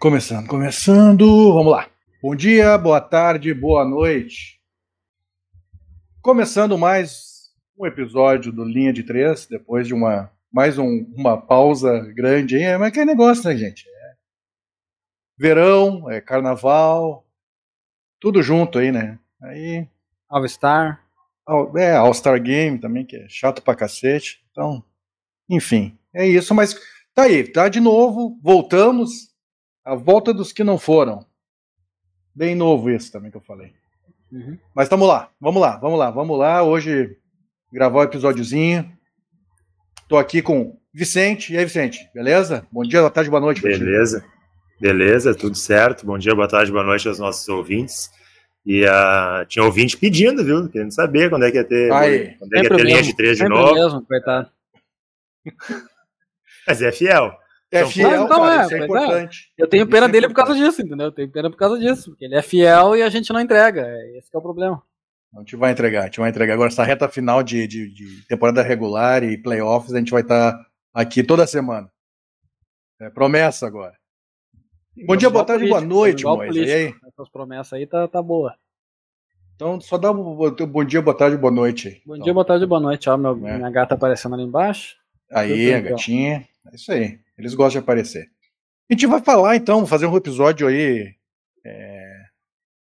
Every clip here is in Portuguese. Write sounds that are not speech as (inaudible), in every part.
Começando, começando, vamos lá. Bom dia, boa tarde, boa noite. Começando mais um episódio do Linha de Três, depois de uma mais um, uma pausa grande aí, mas que negócio, né, gente? É verão, é carnaval, tudo junto aí, né? Aí. All Star. É, All Star Game também, que é chato pra cacete. Então, enfim, é isso, mas tá aí, tá de novo, voltamos a volta dos que não foram. Bem novo isso também que eu falei. Uhum. Mas vamos lá, vamos lá, vamos lá, vamos lá. Hoje gravar o um episódiozinho. Tô aqui com Vicente. E aí, Vicente, beleza? Bom dia, boa tarde, boa noite. Beleza, beleza, tudo certo. Bom dia, boa tarde, boa noite aos nossos ouvintes. E uh, tinha ouvinte pedindo, viu? Querendo saber quando é que ia ter, aí. quando é que ia ter linha de três de novo. Mesmo, coitado. Mas é fiel. É fiel, então, cara, é, isso é é. importante. Eu tenho pena Isso é dele por causa disso, entendeu? Eu tenho pena por causa disso, porque ele é fiel e a gente não entrega. é Esse que é o problema. A gente vai entregar, a gente vai entregar. Agora, essa reta final de, de, de temporada regular e playoffs, a gente vai estar aqui toda semana. É promessa agora. Bom dia, boa tarde, boa noite, Moisés. E político. aí? Essas promessas aí tá, tá boa. Então, só dá um bom bom dia, boa tarde, boa noite. aí. Bom Então, dia, boa tarde, boa noite. Ó, meu, É. minha gata aparecendo ali embaixo. Aí, a bem, gatinha. É isso aí. Eles gostam de aparecer. A gente vai falar, então, fazer um episódio aí é,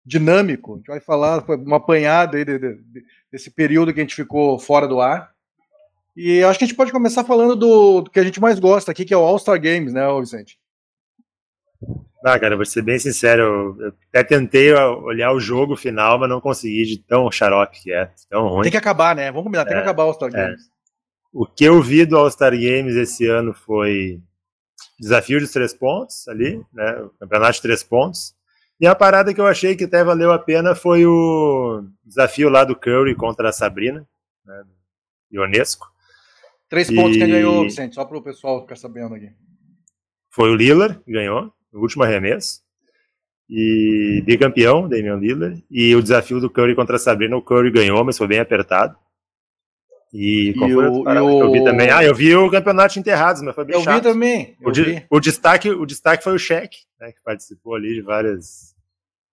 dinâmico. A gente vai falar foi um apanhado aí de- de- de- desse período que a gente ficou fora do ar. E acho que a gente pode começar falando do, do que a gente mais gosta aqui, que é o All-Star Games, né, Vicente? Ah, cara, vou ser bem sincero, eu, até tentei olhar o jogo final, mas não consegui de tão xarope que é, tão ruim. Tem que acabar, né? Vamos combinar, tem que É, acabar o All-Star é. Games. O que eu vi do All-Star Games esse ano foi desafio dos três pontos ali, né? O campeonato de três pontos. E a parada que eu achei que até valeu a pena foi o desafio lá do Curry contra a Sabrina, né? Ionesco. Três pontos E- quem ganhou, Vicente, só para o pessoal ficar sabendo aqui. Foi o Lillard que ganhou, no último arremesso. E bicampeão, Damian Lillard. E o desafio do Curry contra a Sabrina, o Curry ganhou, mas foi bem apertado. E qual E foi o- e que eu vi o- também? Ah, eu vi o campeonato de enterrados, mas foi bem Eu vi chato. também, eu O, di- vi. o destaque, o destaque foi o Shaq, né, que participou ali de vários,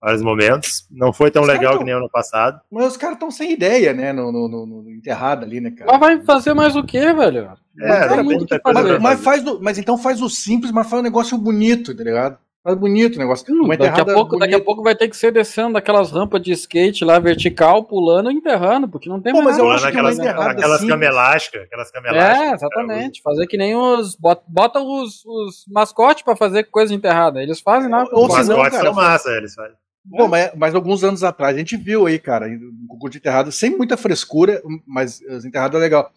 vários momentos. Não foi tão Os legal caras que nem ano passado. Mas os caras estão sem ideia, né, no, no, no- no enterrado ali, né, cara? Mas vai fazer mais o quê, velho? É, tem não muito o que fazer. Mas, mas faz do- mas então faz o simples, mas faz um negócio bonito, tá ligado? Faz bonito o negócio. Hum, Uma daqui, a pouco, daqui a pouco vai ter que ser descendo daquelas rampas de skate lá vertical, pulando e enterrando, porque não tem Pô, mais mas eu acho que aquelas, enterrada aquelas cama elástica, aquelas cama elásticas, É, cara, exatamente. Fazer que nem os. Bota, bota os, os mascotes pra fazer coisa enterrada. Eles fazem lá. Ou Os mascotes cara, são massa, eles fazem. Pô, mas, mas alguns anos atrás a gente viu aí, cara, um concurso de enterrado sem muita frescura, mas as enterradas é legal.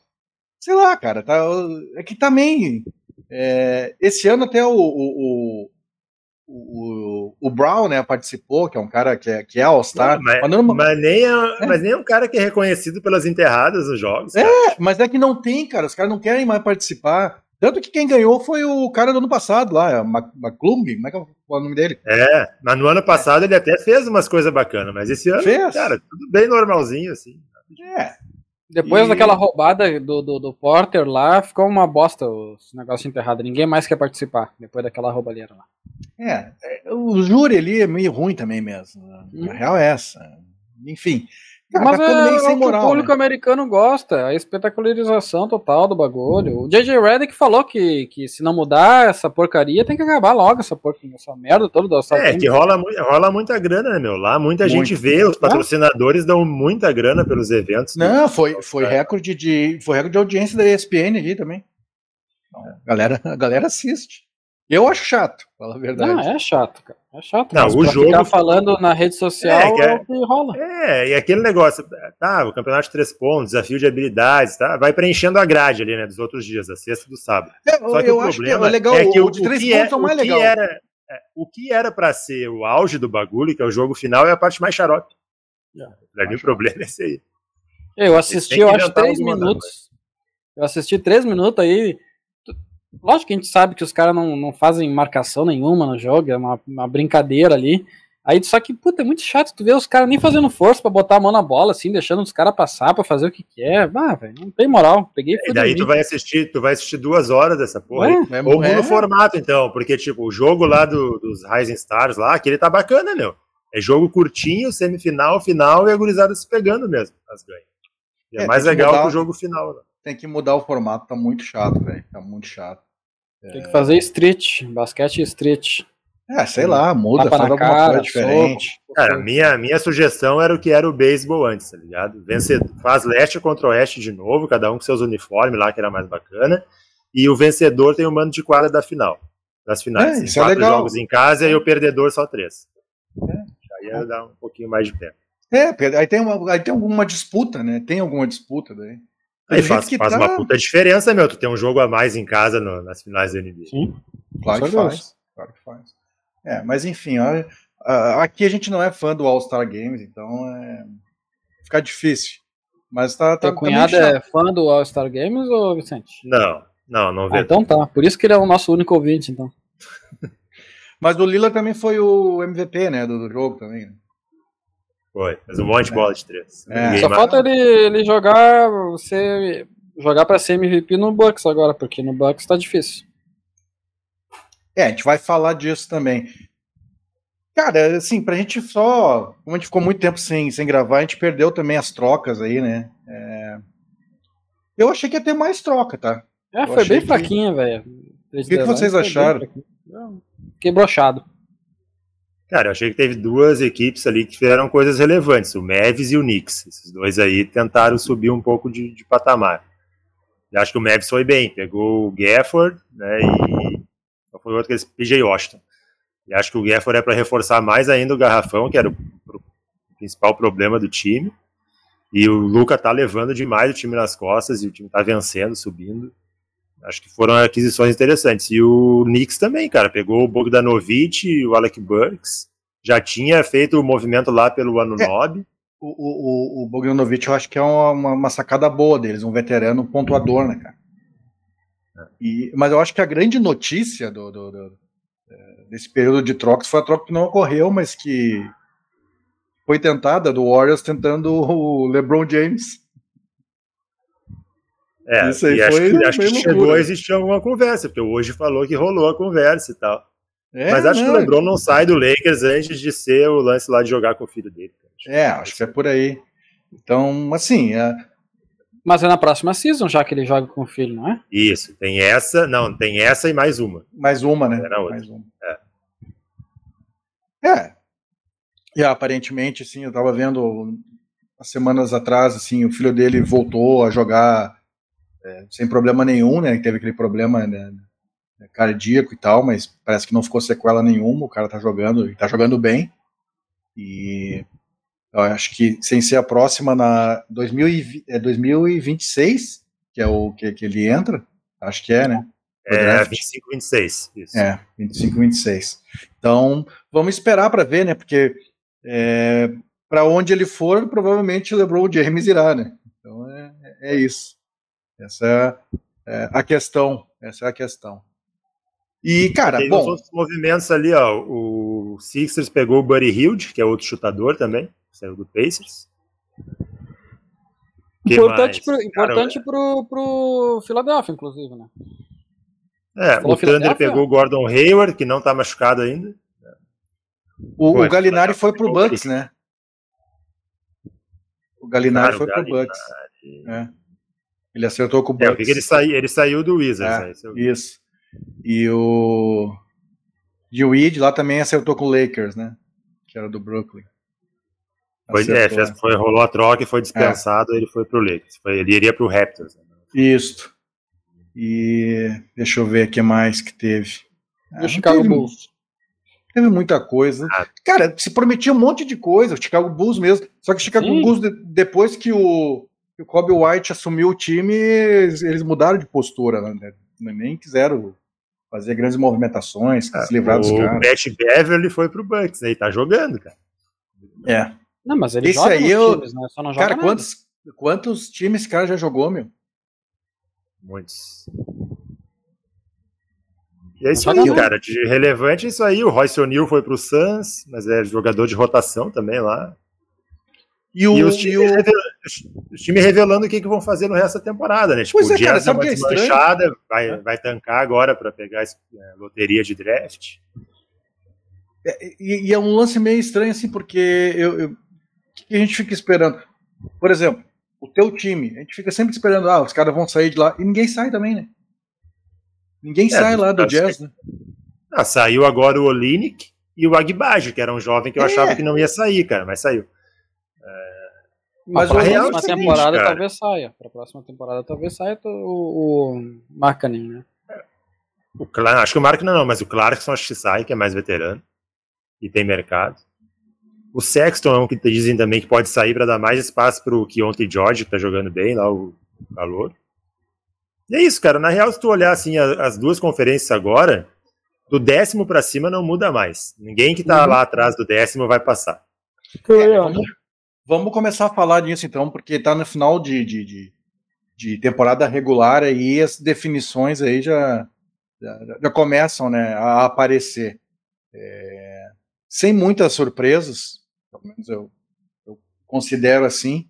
Sei lá, cara, tá, é que também. é, esse ano até o, o, o, o, o Brown, né, participou, que é um cara que é, que é All-Star. Mas, mas, não- mas nem é, mas nem é um cara que é reconhecido pelas enterradas nos jogos. É, cara. mas é que não tem, cara. Os caras não querem mais participar. Tanto que quem ganhou foi o cara do ano passado lá, é McClung, como é que é o nome dele? É, mas no ano passado ele até fez umas coisas bacanas, mas esse ano, Fez? cara, tudo bem normalzinho, assim. É, Depois E- daquela roubada do, do, do Porter lá, ficou uma bosta os negócios enterrados. Ninguém mais quer participar depois daquela roubalheira lá. é, é, o júri ali é meio ruim também mesmo. né? A Hum. real é essa. Enfim. Cara, Mas tá é, o moral. público né? americano gosta, a espetacularização total do bagulho. O J.J. Redick falou que, que se não mudar essa porcaria, tem que acabar logo essa porcaria, essa merda toda do All-Star É, que rola, rola muita grana, né, meu? Lá muita Muito. gente vê, os patrocinadores dão muita grana pelos eventos. Não, foi, foi É. recorde de foi recorde de audiência da ESPN aqui também. Então, a galera, a galera assiste. Eu acho chato, fala a verdade. Não, é chato, cara. É chato. Não, mas o pra jogo- ficar falando na rede social É, que é, é- o que rola. É, e aquele negócio, tá, o campeonato de três pontos, desafio de habilidades, tá? Vai preenchendo a grade ali, né, dos outros dias, da sexta e do sábado. É, Só que eu o acho que é problema legal, é que o, o, de o três que pontos é, é o mais o que legal. era, é, o que era pra ser o auge do bagulho, que é o jogo final, é a parte mais xarope. Pra mim o problema é esse aí. Eu assisti, eu acho, três minutos. Eu assisti três minutos aí. Lógico que a gente sabe que os caras não, não fazem marcação nenhuma no jogo, é uma, uma brincadeira ali. Aí, só que, puta, é muito chato tu ver os caras nem fazendo força pra botar a mão na bola, assim, deixando os caras passar pra fazer o que quer. Ah, velho, não tem moral. Peguei E daí tu vai assistir, tu vai assistir duas horas dessa porra. aí. É, Ou é, muda o formato, então, porque, tipo, o jogo lá do- dos Rising Stars lá, aquele tá bacana, meu. É jogo curtinho, semifinal, final e a gurizada se pegando mesmo, as ganhas. E é, É, mais tem que legal mudar- que o jogo final. Né? Tem que mudar o formato, tá muito chato, velho. Tá muito chato. Tem que fazer street, basquete street. É, sei lá, muda, faz alguma cara, coisa diferente. Cara, minha, minha sugestão era o que era o beisebol antes, tá ligado? Vencedor, faz leste contra oeste de novo, cada um com seus uniformes lá, que era mais bacana. E o vencedor tem o mando de quadra da final. Das finais. É, isso é quatro legal. jogos em casa e o perdedor só três. Aí ia dar um pouquinho mais de pé. É, aí tem, uma, aí tem alguma disputa, né? Tem alguma disputa daí. Aí faz, faz tá- uma puta diferença, meu. Tu tem um jogo a mais em casa no- nas finais da NBA. Sim. Claro que faz. Claro que faz. É, mas enfim, ó, aqui a gente não é fã do All-Star Games, então é, fica difícil. Mas tá, tá, Teu tá cunhado é fã do All-Star Games ou Vicente? Não, não, não Ah, vê. então tá. Por isso que ele é o nosso único ouvinte, então. (laughs) Mas o Lila também foi o MVP, né, do, do jogo também. Foi. Fez um monte de bola de três. É. Só mais- falta ele, ele jogar, você jogar pra ser MVP no Bucks agora, porque no Bucks tá difícil. É, a gente vai falar disso também. Cara, assim, pra gente só. Como a gente ficou muito tempo sem, sem gravar, a gente perdeu também as trocas aí, né? É, Eu achei que ia ter mais troca, tá? É, Eu foi bem que- fraquinha, velho. O que que vocês acharam? Fiquei brochado. Cara, eu achei que teve duas equipes ali que fizeram coisas relevantes, o Mavis e o Knicks. Esses dois aí tentaram subir um pouco de, de patamar. Eu acho que o Mavis foi bem, pegou o Gafford, né, e foi outro que eles, PJ Washington. E acho que o Gafford é para reforçar mais ainda o garrafão, que era o, o principal problema do time. E o Luca tá levando demais o time nas costas e o time tá vencendo, subindo. Acho que foram aquisições interessantes. E o Knicks também, cara, pegou o Bogdanovich e o Alec Burks. Já tinha feito o movimento lá pelo Anunobi. O, o, o, o Bogdanovic eu acho que é uma, uma, sacada boa deles, um veterano pontuador, né, cara? E, mas eu acho que a grande notícia do, do- do- é, desse período de trocas foi a troca que não ocorreu, mas que foi tentada do Warriors tentando o LeBron James. É, Isso aí e acho foi que, acho que chegou loucura. a existir alguma conversa, porque hoje falou que rolou a conversa e tal. É, Mas acho que não, o LeBron não sai do Lakers antes de ser o lance lá de jogar com o filho dele. cara. É, acho que é por aí. Então, assim, é, Mas é na próxima season, já que ele joga com o filho, não é? Isso, tem essa, não, tem essa e mais uma. mais uma, né? Era outra. Mais uma. É. E aparentemente, assim, eu tava vendo umas semanas atrás, assim, o filho dele voltou a jogar é, sem problema nenhum, né? Teve aquele problema né, cardíaco e tal, mas parece que não ficou sequela nenhuma. O cara tá jogando e tá jogando bem. E eu acho que sem ser a próxima na 2020, é 2026, que é o que, que ele entra, acho que é, né? É, draft. 25, 26. Isso. É, 25, 26. Então, vamos esperar para ver, né? Porque é, para onde ele for, provavelmente o LeBron James irá, né? Então é, é isso. Essa é, é a questão. Essa é a questão. E, cara, Tem os bom, outros movimentos ali, ó. O Sixers pegou o Buddy Hilde, que é outro chutador também, saiu do Pacers. Que Importante, importante pro, pro Philadelphia, inclusive, né? É, Falou o Thunder pegou o Gordon Hayward, que não tá machucado ainda. o, o Galinari foi pro. Bucks, né? O Galinari Cara, o foi pro. Bucks. É. Ele acertou com o É, eu Bucks. vi que ele, sai, ele saiu do Wizards, É, né? Isso. Isso. E o. E o Weed lá também acertou com o Lakers, né? Que era do Brooklyn. Foi, é, foi, rolou a troca e foi dispensado, ele foi pro Lakers. Foi, ele iria pro Raptors. né? Isso. E deixa eu ver o que mais que teve. Ah, o Chicago teve, Bulls. teve muita coisa. Ah. Cara, se prometia um monte de coisa, o Chicago Bulls mesmo. Só que o Chicago Sim. Bulls, de- depois que o, que o Kobe White assumiu o time, eles, mudaram de postura, né? Nem quiseram fazer grandes movimentações, se livrar dos o caras. Pat Beverly foi pro Bucks, né? E tá jogando, cara. É. Não, mas ele Esse joga aí nos eu- times, né? Só não joga Cara, nada. quantos, quantos times esse cara já jogou, meu? Muitos. E é isso aí, cara. De relevante é isso aí. O Royce O'Neal foi pro Suns, mas é jogador de rotação também lá. E, o, e os, times o... revelando, os times revelando o que, que vão fazer no resto da temporada, né? Tipo, pois é, o cara, sabe que é estranho? vai, é. vai tancar agora para pegar a é, loteria de draft. É, e, e, é um lance meio estranho, assim, porque eu, eu, o que a gente fica esperando? Por exemplo, o teu time, a gente fica sempre esperando, ah, os caras vão sair de lá, e ninguém sai também, né? Ninguém é, sai lá do Jazz, né? Ah, saiu agora o Olinick e o Agbaji, que era um jovem que eu é. achava que não ia sair, cara, mas saiu. Mas a próxima temporada seguinte, talvez saia. Para a próxima temporada talvez saia o, o Markkanen, né? O Clark, acho que o Markkanen não, mas o Clarkson acho que sai, que é mais veterano. E tem mercado. O Sexton é um que dizem também que pode sair para dar mais espaço para o Keontae George, que tá jogando bem lá, o calor. E é isso, cara. Na real, se tu olhar assim as duas conferências agora, do décimo para cima não muda mais. Ninguém que tá uhum. lá atrás do décimo vai passar. É, vamos, Vamos começar a falar disso então, porque está no final de, de, de, de, temporada regular e as definições aí já, já, já começam né, a aparecer. É, sem muitas surpresas, pelo menos eu, eu, considero assim,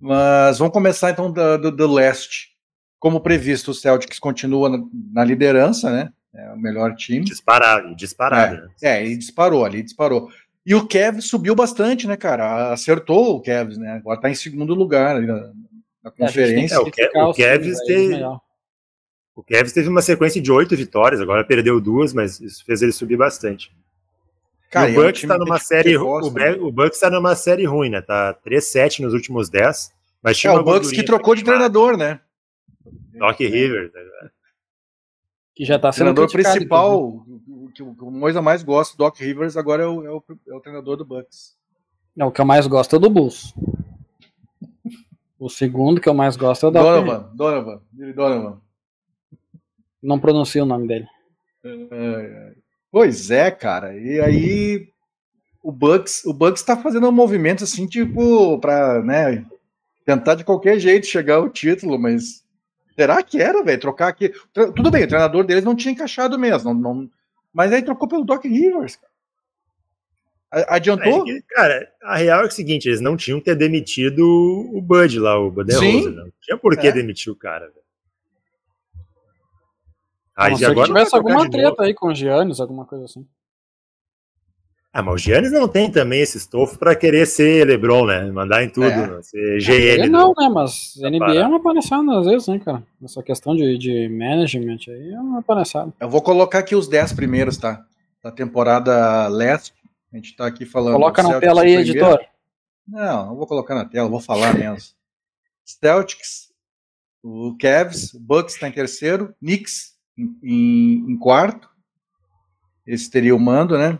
mas vamos começar então do, do, do leste. Como previsto, o Celtics continua na, na liderança, né? É o melhor time. Disparado, disparado. É, é, ele disparou ali, disparou. E o Kevs subiu bastante, né, cara? Acertou o Kevs, né? Agora tá em segundo lugar ali na, na conferência. É, o, Ke o Kevs teve. O Kevs teve uma sequência de oito vitórias, agora perdeu duas, mas isso fez ele subir bastante. Cara, o Bucks está é numa série. Gosta, o, né? o Bucks está numa série ruim, né? Tá 3-7 nos últimos 10. Mas tinha é, o Bucks que trocou de treinador, né? Doc Rivers, né? Que já tá sendo treinador principal, que o Moisa mais gosta, Doc Rivers, agora é o, é o, é o treinador do Bucks. Não, o que eu mais gosto é do Bulls. O segundo que eu mais gosto é o Doc Donovan, Donovan, Donovan. Não pronuncio o nome dele. É, pois é, cara. E aí o Bucks, o Bucks tá fazendo um movimento assim, tipo, para, né, tentar de qualquer jeito chegar ao título, mas será que era, velho? Trocar aqui. Tudo bem, o treinador deles não tinha encaixado mesmo, não, não, mas aí trocou pelo Doc Rivers. Adiantou? É que, cara, a real é, o seguinte: eles não tinham que ter demitido o Bud lá, o Budenholzer. Não tinha por que é. demitir o cara, velho. Aí, se agora tivesse alguma treta aí com o Giannis, alguma coisa assim. Ah, mas o Giannis não tem também esse estofo para querer ser LeBron, né? Mandar em tudo, é. ser GM. É, não, né? Mas NBA é uma palhaçada às vezes, né, cara? Essa questão de, de management aí é uma palhaçada. Eu vou colocar aqui os 10 primeiros, tá? Da temporada leste. A gente tá aqui falando. Coloca na tela aí, primeiro. editor. Não, não vou colocar na tela, vou falar mesmo. Celtics, o Cavs, o Bucks está em terceiro, Knicks em, em, em quarto. Esse teria o mando, né?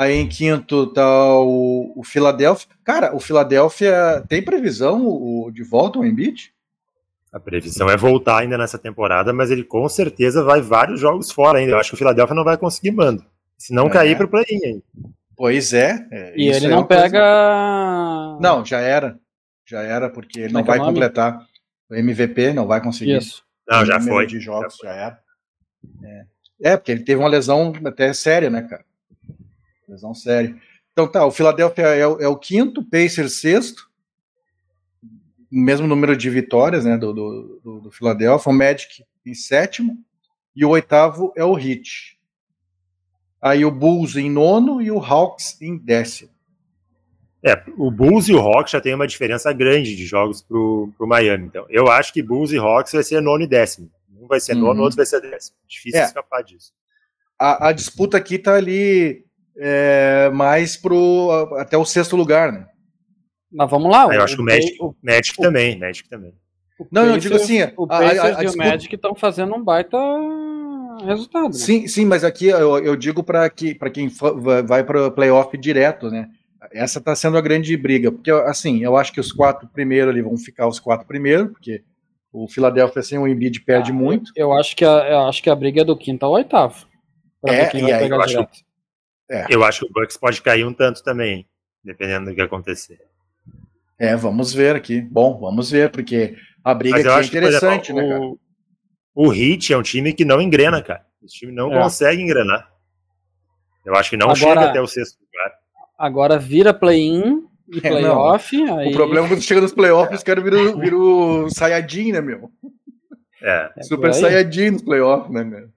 Aí em quinto tá o, o Philadelphia. Cara, o Philadelphia tem previsão o, de volta ao Embiid? A previsão é voltar ainda nessa temporada, mas ele com certeza vai vários jogos fora ainda. Eu acho que o Philadelphia não vai conseguir mando. Se não é. cair para o play-in ainda. Pois é. é e ele é não pega. Coisa... Não, já era. Já era, porque ele não é vai completar o MVP, não vai conseguir. Isso. Não, já foi. de jogos já, já era. É. é, porque ele teve uma lesão até séria, né, cara? Lesão séria. Então tá, o Philadelphia é, é o quinto, Pacers sexto, mesmo número de vitórias né, do, do, do, do Philadelphia, o Magic em sétimo, e o oitavo é o Heat. Aí o Bulls em nono e o Hawks em décimo. É, o Bulls e o Hawks já tem uma diferença grande de jogos pro, pro Miami. Então, eu acho que Bulls e Hawks vai ser nono e décimo. Um vai ser nono, uhum. outro vai ser décimo. Difícil é. escapar disso. A, a disputa aqui tá ali é, mais pro até o sexto lugar, né? Mas vamos lá. Ah, eu acho que o Magic, o, Magic o, também, Magic também. Não, eu digo assim, o Pacers a, a, a, e o Magic estão fazendo um baita resultado. Né? Sim, sim, mas aqui eu, eu digo para que, quem vai para o playoff direto, né? Essa está sendo a grande briga, porque assim, eu acho que os quatro primeiros ali vão ficar os quatro primeiros, porque o Philadelphia sem o Embiid perde ah, muito. Eu, eu, acho que a, eu acho que a briga é do quinto ao oitavo. É, e aí eu acho, é. Eu acho que o Bucks pode cair um tanto também, dependendo do que acontecer. É, vamos ver aqui. Bom, vamos ver, porque a briga aqui é interessante, que, exemplo, né, cara? O, o Heat é um time que não engrena, cara. Esse time não É. consegue engrenar. Eu acho que não Agora- chega até o sexto lugar. Agora vira play-in e É, playoff. aí O problema é quando chega nos playoffs, os caras viram, viram Saiyajin, né, meu? É. é Super Saiyajin nos playoffs, né, meu?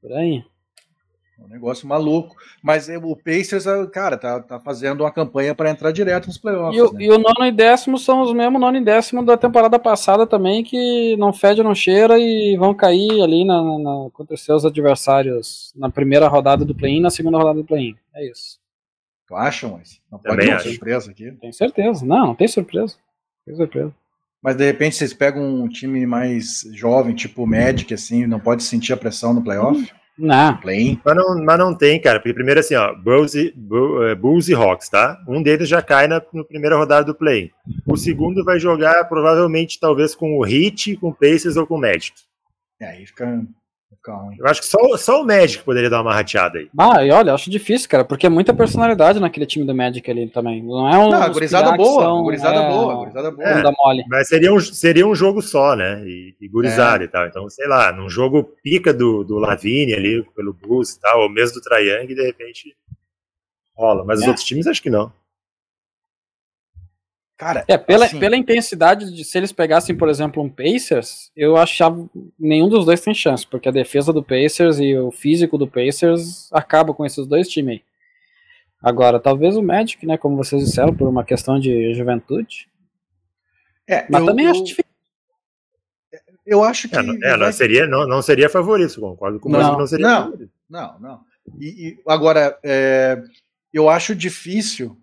por aí. É um negócio maluco. Mas é, o Pacers, ah, cara, tá, tá fazendo uma campanha para entrar direto nos playoffs. E o, né? e o nono e décimo são os mesmos nono e décimo da temporada passada também, que não fede, não cheira e vão cair ali na, na, contra os seus adversários na primeira rodada do play-in e na segunda rodada do play-in. É isso. Tu acha, mas não pode ter surpresa aqui. Tenho certeza. Não, não tem surpresa. Tem surpresa. Mas de repente vocês pegam um time mais jovem, tipo o Magic, assim, não pode sentir a pressão no playoff? Não. Play-in? Mas não, mas não tem, cara. Porque primeiro assim, ó, Bulls e, eh, Bulls e Hawks, tá? Um deles já cai na, na primeira rodada do play. O segundo vai jogar provavelmente, talvez, com o Heat, com o Pacers ou com o Magic. É, aí fica, Eu acho que só, só o Magic poderia dar uma rateada aí. Ah, e olha, eu acho difícil, cara, porque é muita personalidade naquele time do Magic ali também. Não é um. Não, gurizada boa, são, gurizada é, boa, gurizada boa. bunda mole. Mas seria um, seria um jogo só, né? E, e gurizada e tal. Então, sei lá, num jogo pica do, do Lavigne ali, pelo Bulls e tal, ou mesmo do Young, de repente rola. Mas os É. outros times acho que não. Cara, É, pela, assim, pela intensidade de se eles pegassem, por exemplo, um Pacers, eu achava nenhum dos dois tem chance, porque a defesa do Pacers e o físico do Pacers acaba com esses dois times aí. Agora, talvez o Magic, né, como vocês disseram, por uma questão de juventude. é, Mas eu, também eu, acho difícil. eu acho que. É, não, é, não seria, não, não seria favorito, concordo com Não, você que não seria não. favorito. Não, não. E, e agora, é, eu acho difícil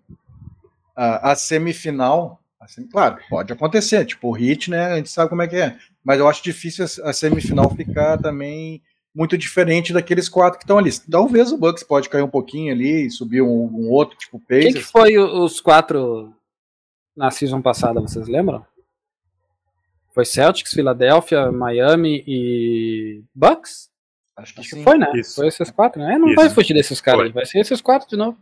a, a semifinal. a sem- claro, pode acontecer. Tipo, o Hit, né? A gente sabe como é que é. Mas eu acho difícil a, a semifinal ficar também muito diferente daqueles quatro que estão ali. Talvez o Bucks pode cair um pouquinho ali e subir um, um outro, tipo Quem que Pacers. foi os quatro na season passada, vocês lembram? Foi Celtics, Philadelphia, Miami e Bucks? Acho que Acho que sim. foi, né? Isso. Foi esses quatro, né? Não Isso. vai fugir desses caras vai ser esses quatro de novo.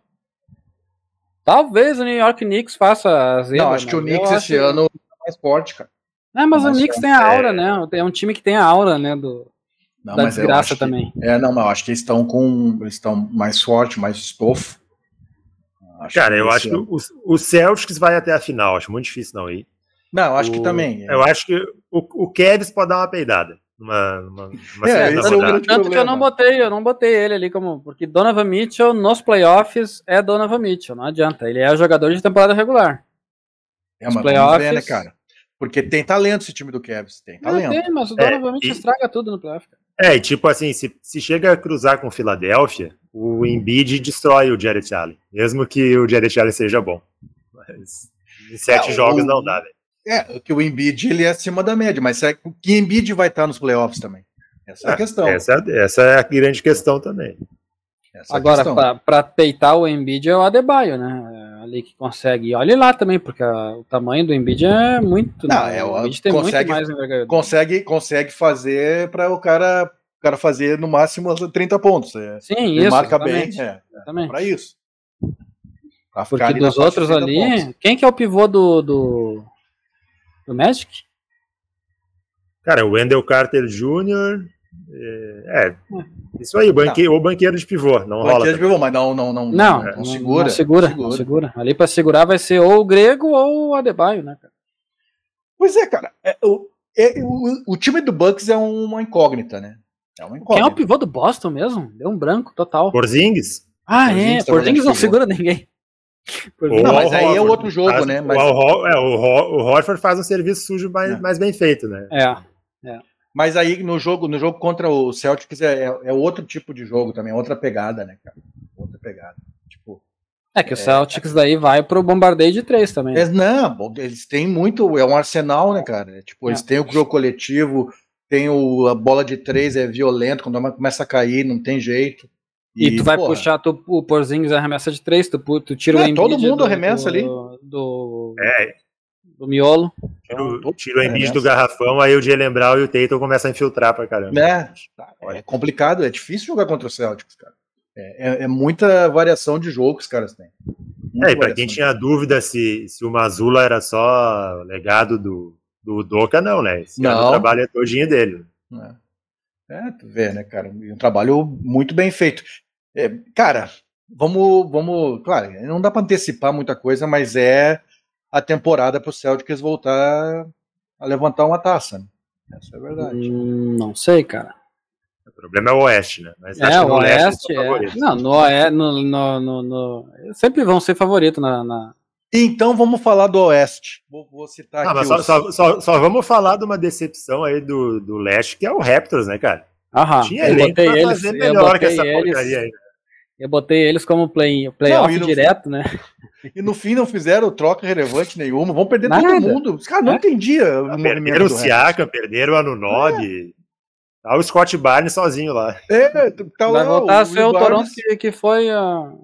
Talvez o New York Knicks faça a zebra. Não, acho que o Knicks esse acho- ano é mais forte, cara. É, mas o Knicks forte. tem a aura, É. né? É um time que tem a aura, né? Do, Não, da mas desgraça que- também. É, não, mas eu acho que eles estão com. Eles estão mais forte, mais estofo. Acho Cara, que eu acho que ano- o, o Celtics vai até a final, acho muito difícil não ir. Não, eu acho que O- também. é. Eu acho que o, o Cavs pode dar uma peidada. Numa, numa, numa É, esse é o Tanto que eu não botei, eu não botei ele ali como. Porque Donovan Mitchell nos playoffs é Donovan Mitchell, não adianta. Ele é jogador de temporada regular. É, Os mas vamos ver, né, playoffs- cara? Porque tem talento esse time do Cavs, tem Não talento. tem, mas o É, Donovan Mitchell e- estraga tudo no playoff. cara. É, e tipo assim, se, se chega a cruzar com o Philadelphia, o Embiid destrói o Jarrett Allen, mesmo que o Jarrett Allen seja bom. Mas em sete É, o- jogos não dá, velho. É, que o Embiid ele é acima da média, mas será que que Embiid vai estar nos playoffs também? Essa é a Ah, questão. Essa, essa é a grande questão também. Essa é Agora, pra peitar o Embiid é o Adebayo, né? É ali que consegue. E olha lá também, porque a- o tamanho do Embiid é muito. Não, né? é, o o- Embiid tem consegue- muito mais consegue, consegue fazer para o cara, o cara fazer no máximo 30 pontos. É, Sim, ele isso. marca exatamente, bem, é, exatamente. para isso. Pra Porque dos outros 30 ali, pontos. quem que é o pivô do, do, do Magic? Cara, o Wendell Carter Jr. É, é, isso aí, o, banque, o banqueiro de pivô, não rola. Banqueiro de pivô, mas não, não, não, Não, não, não, segura. não segura, não segura. Ali pra segurar vai ser ou o Grego ou o Adebayo, né, cara? Pois é, cara. é, o, é, o, o time do Bucks é uma incógnita, né? É uma Quem é incógnita. o pivô do Boston mesmo? Deu um branco total. Porzingis? Ah, Porzingis é, tá Porzingis não segura ninguém. Porzingis- Não, mas o aí é outro jogo, Faz- né? O, Mas- Ho- é, o, o Horford faz um serviço sujo mais, É. mais bem feito, né? É. Mas aí no jogo, no jogo contra o Celtics é, é, é outro tipo de jogo também, é outra pegada, né, cara? Outra pegada. Tipo, É que o Celtics daí vai pro bombardeio de três também. né? é, não, eles têm muito, é um arsenal, né, cara? É, tipo, eles É. têm o jogo coletivo, tem o, a bola de três, é violento, quando a começa a cair, não tem jeito. E, tu vai porra, puxar tu, o Porzingis arremessa de três, tu, tu tira o É, Embiid todo mundo do, arremessa do, ali. Do, É, do miolo. tira, Então, o- o Embiid do garrafão, aí o Jalen Brown e o Tatum começam a infiltrar pra caramba. né? É complicado, é difícil jogar contra o Celtics, cara. É, é- é muita variação de jogo que os caras têm. Muita É, e pra quem de tinha dúvida se, se o Mazula era só legado do, do Doca, não, né? Esse cara Não. o trabalho é todinho dele. né? É, tu vê, né, cara? Um trabalho muito bem feito. É, cara, vamos, vamos. Claro, não dá para antecipar muita coisa, mas é a temporada para o Celtics voltar a levantar uma taça. Né? Essa é a verdade. Hum, não sei, cara. O problema é o Oeste, né? Mas é, o Oeste. É... Não, no, Oeste, no, no, no, no, Sempre vão ser favorito na, na... Então vamos falar do Oeste. Vou, vou citar ah, aqui. Só, os... só, só, só, vamos falar de uma decepção aí do, do Leste, que é o Raptors, né, cara? Aham. Tinha eu botei eles, melhor que essa eles, porcaria aí. Eu botei eles como play, playoff direto, né? E no fim não fizeram troca relevante nenhuma. Vão perder Nada. todo mundo. Os caras não é? entendiam. Ah, perderam o Siaka, perderam o Anunobi. É. Tá o Scott Barnes sozinho lá. É, tá Vai lá, voltar a ser o, Toronto que, que foi uh,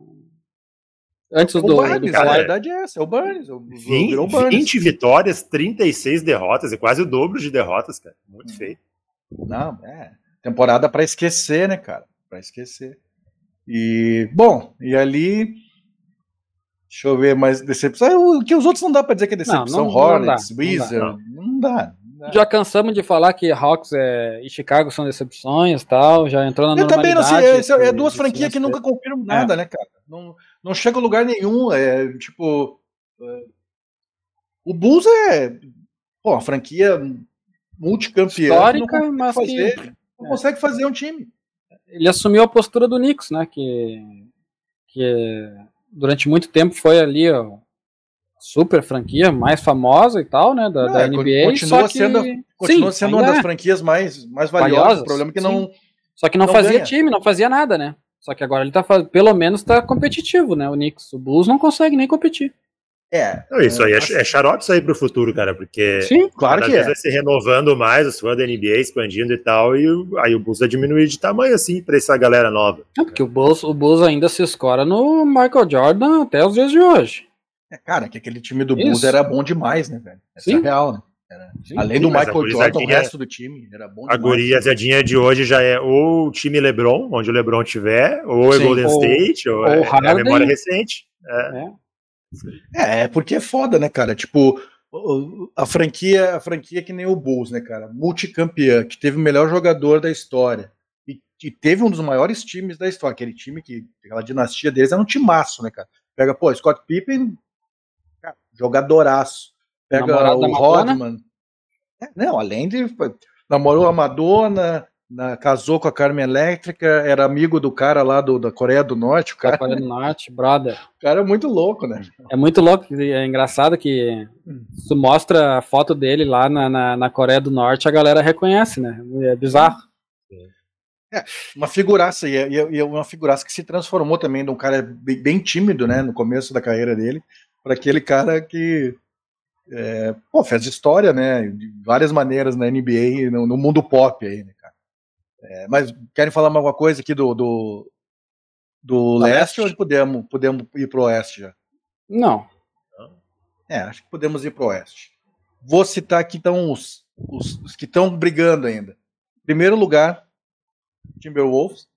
antes o do, Barnes, do A verdade é essa, é o Barnes. O, 20, o Barnes. 20 vitórias, 36 derrotas, é quase o dobro de derrotas, cara. Muito hum. feio. Não, é. Temporada para esquecer, né, cara? Para esquecer. E, bom, e ali. Deixa eu ver mais decepção. O que os outros não dá para dizer que é decepção. Não, não, Hornets, não dá, Wizard. Não dá. Já cansamos de falar que Hawks é, e Chicago são decepções tal, já entrou na Eu também não sei, é, é duas franquias que nunca confirmam nada, é. né, cara? Não, não chega a lugar nenhum, é tipo... É, o Bulls é, pô, a franquia multicampeã. Histórica, mas fazer, que... Não consegue fazer um time ele assumiu a postura do Knicks, né? Que, que durante muito tempo foi ali ó, super franquia mais famosa e tal, né? Da, da NBA. Continua que, sendo, continua sim, sendo uma das é. franquias mais, mais valiosas. valiosas. O problema é que não. Só que não, não fazia ganha. time, não fazia nada, né? Só que agora ele tá pelo menos tá competitivo, né? O Knicks, o Bulls não consegue nem competir. É. Não, isso aí é, é xarope isso aí pro futuro, cara, porque Sim, claro que é. vai se renovando mais, os fãs da NBA expandindo e tal, e aí o Bulls vai diminuir de tamanho assim pra essa galera nova. É porque o Bulls, o Bulls ainda se escora no Michael Jordan até os dias de hoje. É, cara, que aquele time do Bulls isso. era bom demais, né, velho? Essa Sim. é real, né? Era, além do Michael Jordan, o resto do time era bom demais. A guriazadinha de hoje já é ou o time LeBron, onde o LeBron tiver, ou é Golden ou, State, ou, ou é, é a memória recente. É. é. É, é, porque é foda, né, cara? Tipo, a franquia, a franquia que nem o Bulls, né, cara? Multicampeã, que teve o melhor jogador da história. E, e, teve um dos maiores times da história. Aquele time que, aquela dinastia deles era um timaço, né, cara? Pega, pô, Scott Pippen, cara, jogadoraço. Pega Namorado o Rodman. É, não, além de. Namorou a Madonna, na, casou com a Carmen Elétrica, era amigo do cara lá do, da Coreia do Norte. O cara, da Coreia do Norte, brother. O cara é muito louco, né? É muito louco, é engraçado que tu mostra a foto dele lá na, na, na Coreia do Norte, a galera reconhece, né? É bizarro. É, uma figuraça, e é, e é uma figuraça que se transformou também de um cara bem, bem tímido, né, no começo da carreira dele, para aquele cara que é, pô, fez história, né, de várias maneiras na NBA e no, no mundo pop aí, né. É, mas querem falar mais alguma coisa aqui do, do, do leste, leste, ou podemos, podemos ir para o oeste já? Não. É, acho que podemos ir para o oeste. Vou citar aqui então os, os, os que estão brigando ainda. Primeiro lugar, Timberwolves.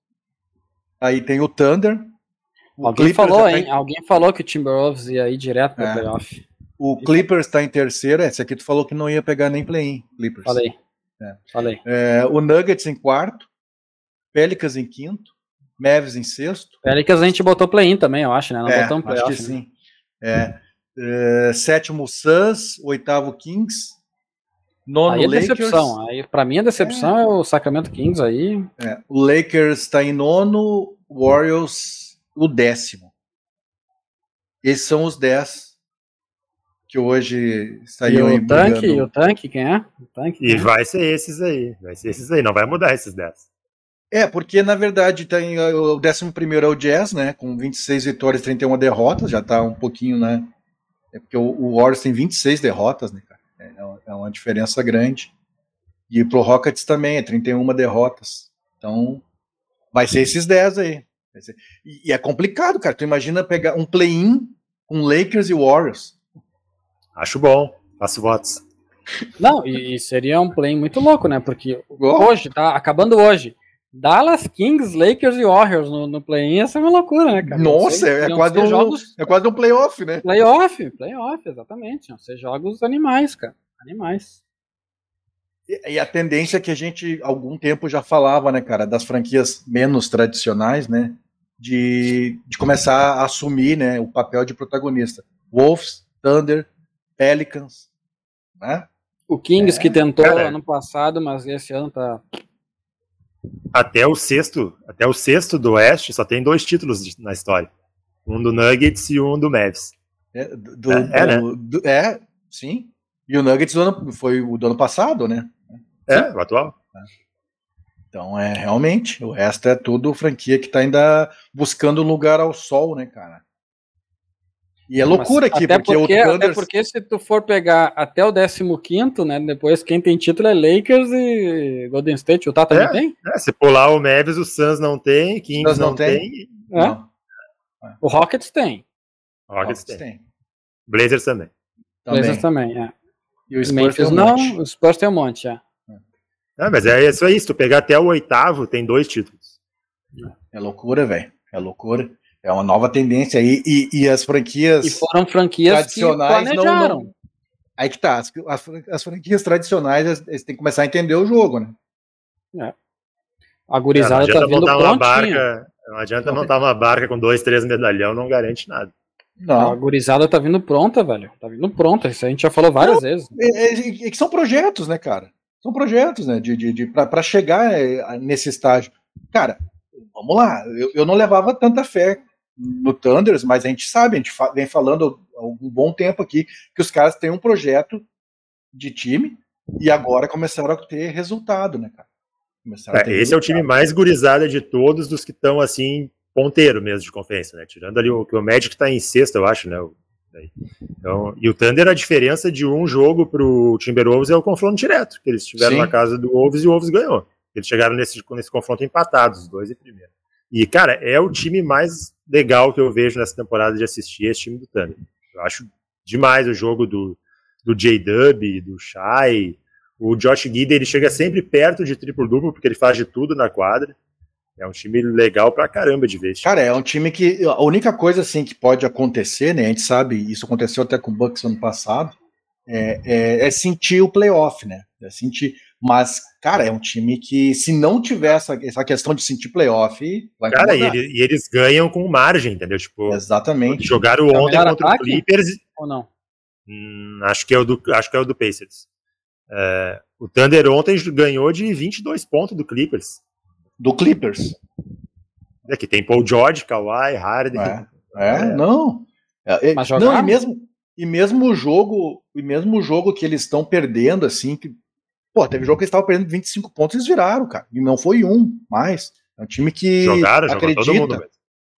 Aí tem o Thunder. O Alguém Clippers falou, tá hein? Alguém falou que o Timberwolves ia ir direto para o é. playoff. O Clippers está em terceiro. Esse aqui tu falou que não ia pegar nem play-in. Clippers. Falei. É. Falei. É, o Nuggets em quarto, Pelicans em quinto, Mavis em sexto. Pelicans a gente botou play-in também, eu acho, né? Não é, botamos play-off. Acho que né? sim. É, é, sétimo Suns, oitavo Kings, nono aí é Lakers. Decepção. Aí, pra mim a decepção é, é o Sacramento Kings aí. É, o Lakers está em nono, Warriors o décimo. Esses são os dez que hoje e o tanque, e o tanque, quem é? O tanque, e é? vai ser esses aí, vai ser esses aí, não vai mudar esses 10. É, porque na verdade tem o 11 é o Jazz, né, com 26 vitórias e 31 derrotas, já tá um pouquinho, né, é porque o, o Warriors tem 26 derrotas, né, cara, é, é, uma diferença grande. E pro Rockets também, é 31 derrotas. Então, vai ser esses 10 aí. E, e é complicado, cara, tu imagina pegar um play-in com Lakers e Warriors. Acho bom, faço votos. Não, e, seria um play muito louco, né? Porque hoje, tá acabando hoje. Dallas, Kings, Lakers e Warriors no, no play-in, essa é uma loucura, né, cara? Nossa, é, quase um, jogos... é quase um playoff, né? Playoff, playoff, exatamente. Iam ser jogos animais, cara. Animais. E, e a tendência que a gente, há algum tempo, já falava, né, cara, das franquias menos tradicionais, né? De, de começar a assumir né, o papel de protagonista. Wolves, Thunder, Pelicans, né? O Kings é, que tentou cara, ano passado, mas esse ano tá. Até o sexto, até o sexto do Oeste só tem dois títulos na história. Um do Nuggets e um do Mavs. É, do, é, é, né? do, é, sim. E o Nuggets do ano, foi o do ano passado, né? É, sim. o atual. É. Então, é realmente, o resto é tudo franquia que tá ainda buscando lugar ao sol, né, cara? E é loucura aqui, porque, porque, o Thunder... Até porque se tu for pegar até o 15 né, depois quem tem título é Lakers e Golden State, o Tata é, não tem? É, se pular o Mavis, o Suns não tem, Kings não, não, tem. tem. É? Não. O Rockets tem. Rockets, Rockets tem. tem. Blazers também. também. Blazers também, é. E o Memphis um não, monte. o Spurs tem um monte, é. É, mas é isso aí, se tu pegar até o oitavo, tem dois títulos. É loucura, velho. É loucura. É uma nova tendência aí. E, e, as franquias. E foram franquias tradicionais que não, não, Aí que tá. As, as, as franquias tradicionais eles têm que começar a entender o jogo, né? É. A gurizada é, tá vindo uma barca, Não adianta montar uma barca com dois, três medalhão, não garante nada. Não. A gurizada tá vindo pronta, velho. Tá vindo pronta. Isso a gente já falou várias não, vezes. É, é, é, que são projetos, né, cara? São projetos, né? De, de, de para chegar é, nesse estágio. Cara, vamos lá. Eu, eu não levava tanta fé no Thunders, mas a gente sabe, a gente vem falando há um bom tempo aqui que os caras têm um projeto de time e agora começaram a ter resultado, né, cara? É, esse resultado. é o time mais gurizada de todos dos que estão assim, ponteiro mesmo de conferência, né? Tirando ali o que o Magic está em sexta, eu acho, né? Então, e o Thunder, a diferença de um jogo para o Timberwolves é o confronto direto, que eles estiveram na casa do Wolves e o Wolves ganhou. Eles chegaram nesse, nesse confronto empatados, os dois e primeiro. E, cara, é o time mais legal que eu vejo nessa temporada de assistir esse time do Thunder. Eu acho demais o jogo do, do J-Dub, do Shai. O Josh Gidey, ele chega sempre perto de triplo-duplo, porque ele faz de tudo na quadra. É um time legal pra caramba de ver. Cara, é um time que. A única coisa assim que pode acontecer, né? A gente sabe, isso aconteceu até com o Bucks ano passado, é, é, é sentir o playoff, né? É sentir. Mas, cara, é um time que, se não tiver essa, essa questão de sentir playoff, vai Cara, e, ele, e, eles ganham com margem, entendeu? Tipo, Exatamente. Jogaram é ontem contra ataque? o Clippers. Ou não? Hum, acho, que é o do, acho que é o do Pacers. É, o Thunder ontem ganhou de 22 pontos do Clippers. Do Clippers. É que tem Paul George, Kawhi, Harden. É, é, é. não. É, Mas não, e mesmo, e mesmo o jogo, e mesmo o jogo que eles estão perdendo, assim, que Pô, teve jogo que eles estavam perdendo 25 pontos, eles viraram, cara. E não foi um, mais. É um time que Jogaram, acredita,